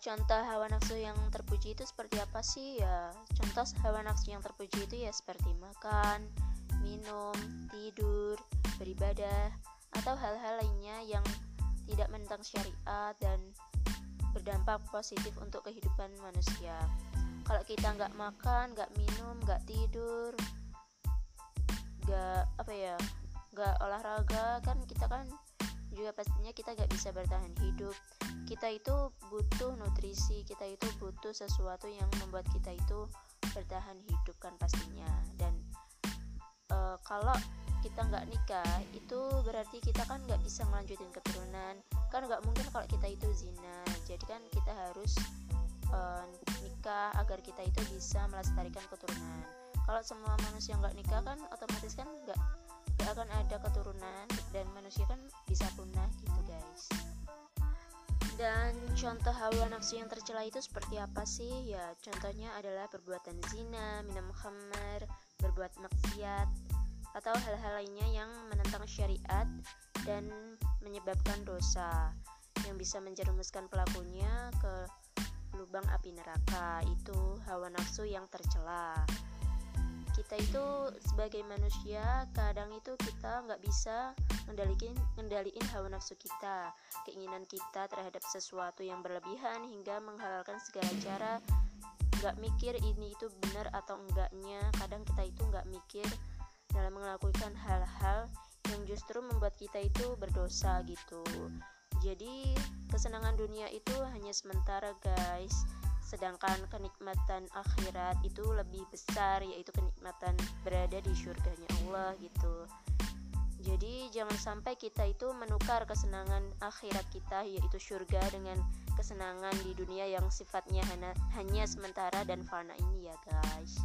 contoh hawa nafsu yang terpuji itu seperti apa sih? Ya contoh hawa nafsu yang terpuji itu ya seperti makan minum tidur beribadah atau hal-hal lainnya yang tidak menentang syariat dan berdampak positif untuk kehidupan manusia. Kalau kita nggak makan nggak minum nggak tidur nggak apa ya nggak olahraga kan kita kan juga pastinya kita nggak bisa bertahan hidup. Kita itu butuh nutrisi kita itu butuh sesuatu yang membuat kita itu bertahan hidup kan pastinya. Dan e, kalau kita nggak nikah itu berarti kita kan nggak bisa melanjutin keturunan. Kan nggak mungkin kalau kita itu zina. Jadi kan kita harus e, nikah agar kita itu bisa melestarikan keturunan. Kalau semua manusia nggak nikah kan otomatis kan nggak nggak akan ada keturunan dan manusia kan bisa punah gitu guys dan contoh hawa nafsu yang tercela itu seperti apa sih? Ya, contohnya adalah perbuatan zina, minum khamar, berbuat maksiat, atau hal-hal lainnya yang menentang syariat dan menyebabkan dosa yang bisa menjerumuskan pelakunya ke lubang api neraka. Itu hawa nafsu yang tercela kita itu sebagai manusia kadang itu kita nggak bisa ngendaliin ngendaliin hawa nafsu kita keinginan kita terhadap sesuatu yang berlebihan hingga menghalalkan segala cara. Nggak mikir ini itu benar atau enggaknya. Kadang kita itu nggak mikir dalam melakukan hal-hal yang justru membuat kita itu berdosa gitu. Jadi kesenangan dunia itu hanya sementara guys sedangkan kenikmatan akhirat itu lebih besar yaitu kenikmatan berada di surganya Allah gitu. Jadi jangan sampai kita itu menukar kesenangan akhirat kita yaitu surga dengan kesenangan di dunia yang sifatnya hanya, hanya sementara dan fana ini ya guys